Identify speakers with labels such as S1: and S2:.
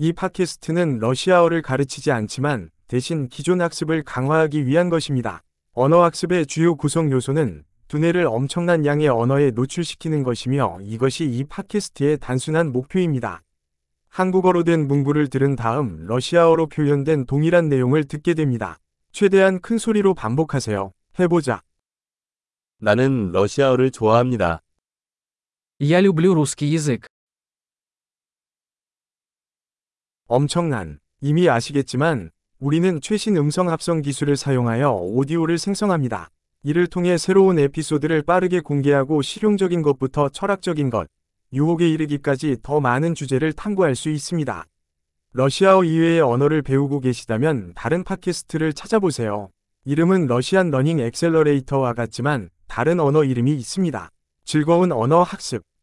S1: 이 팟캐스트는 러시아어를 가르치지 않지만 대신 기존 학습을 강화하기 위한 것입니다. 언어 학습의 주요 구성 요소는 두뇌를 엄청난 양의 언어에 노출시키는 것이며 이것이 이 팟캐스트의 단순한 목표입니다. 한국어로 된 문구를 들은 다음 러시아어로 표현된 동일한 내용을 듣게 됩니다. 최대한 큰 소리로 반복하세요. 해보자.
S2: 나는 러시아어를 좋아합니다.
S3: Я люблю русский язык.
S1: 엄청난. 이미 아시겠지만 우리는 최신 음성 합성 기술을 사용하여 오디오를 생성합니다. 이를 통해 새로운 에피소드를 빠르게 공개하고 실용적인 것부터 철학적인 것, 유혹에 이르기까지 더 많은 주제를 탐구할 수 있습니다. 러시아어 이외의 언어를 배우고 계시다면 다른 팟캐스트를 찾아보세요. 이름은 Russian Learning Accelerator와 같지만 다른 언어 이름이 있습니다. 즐거운 언어 학습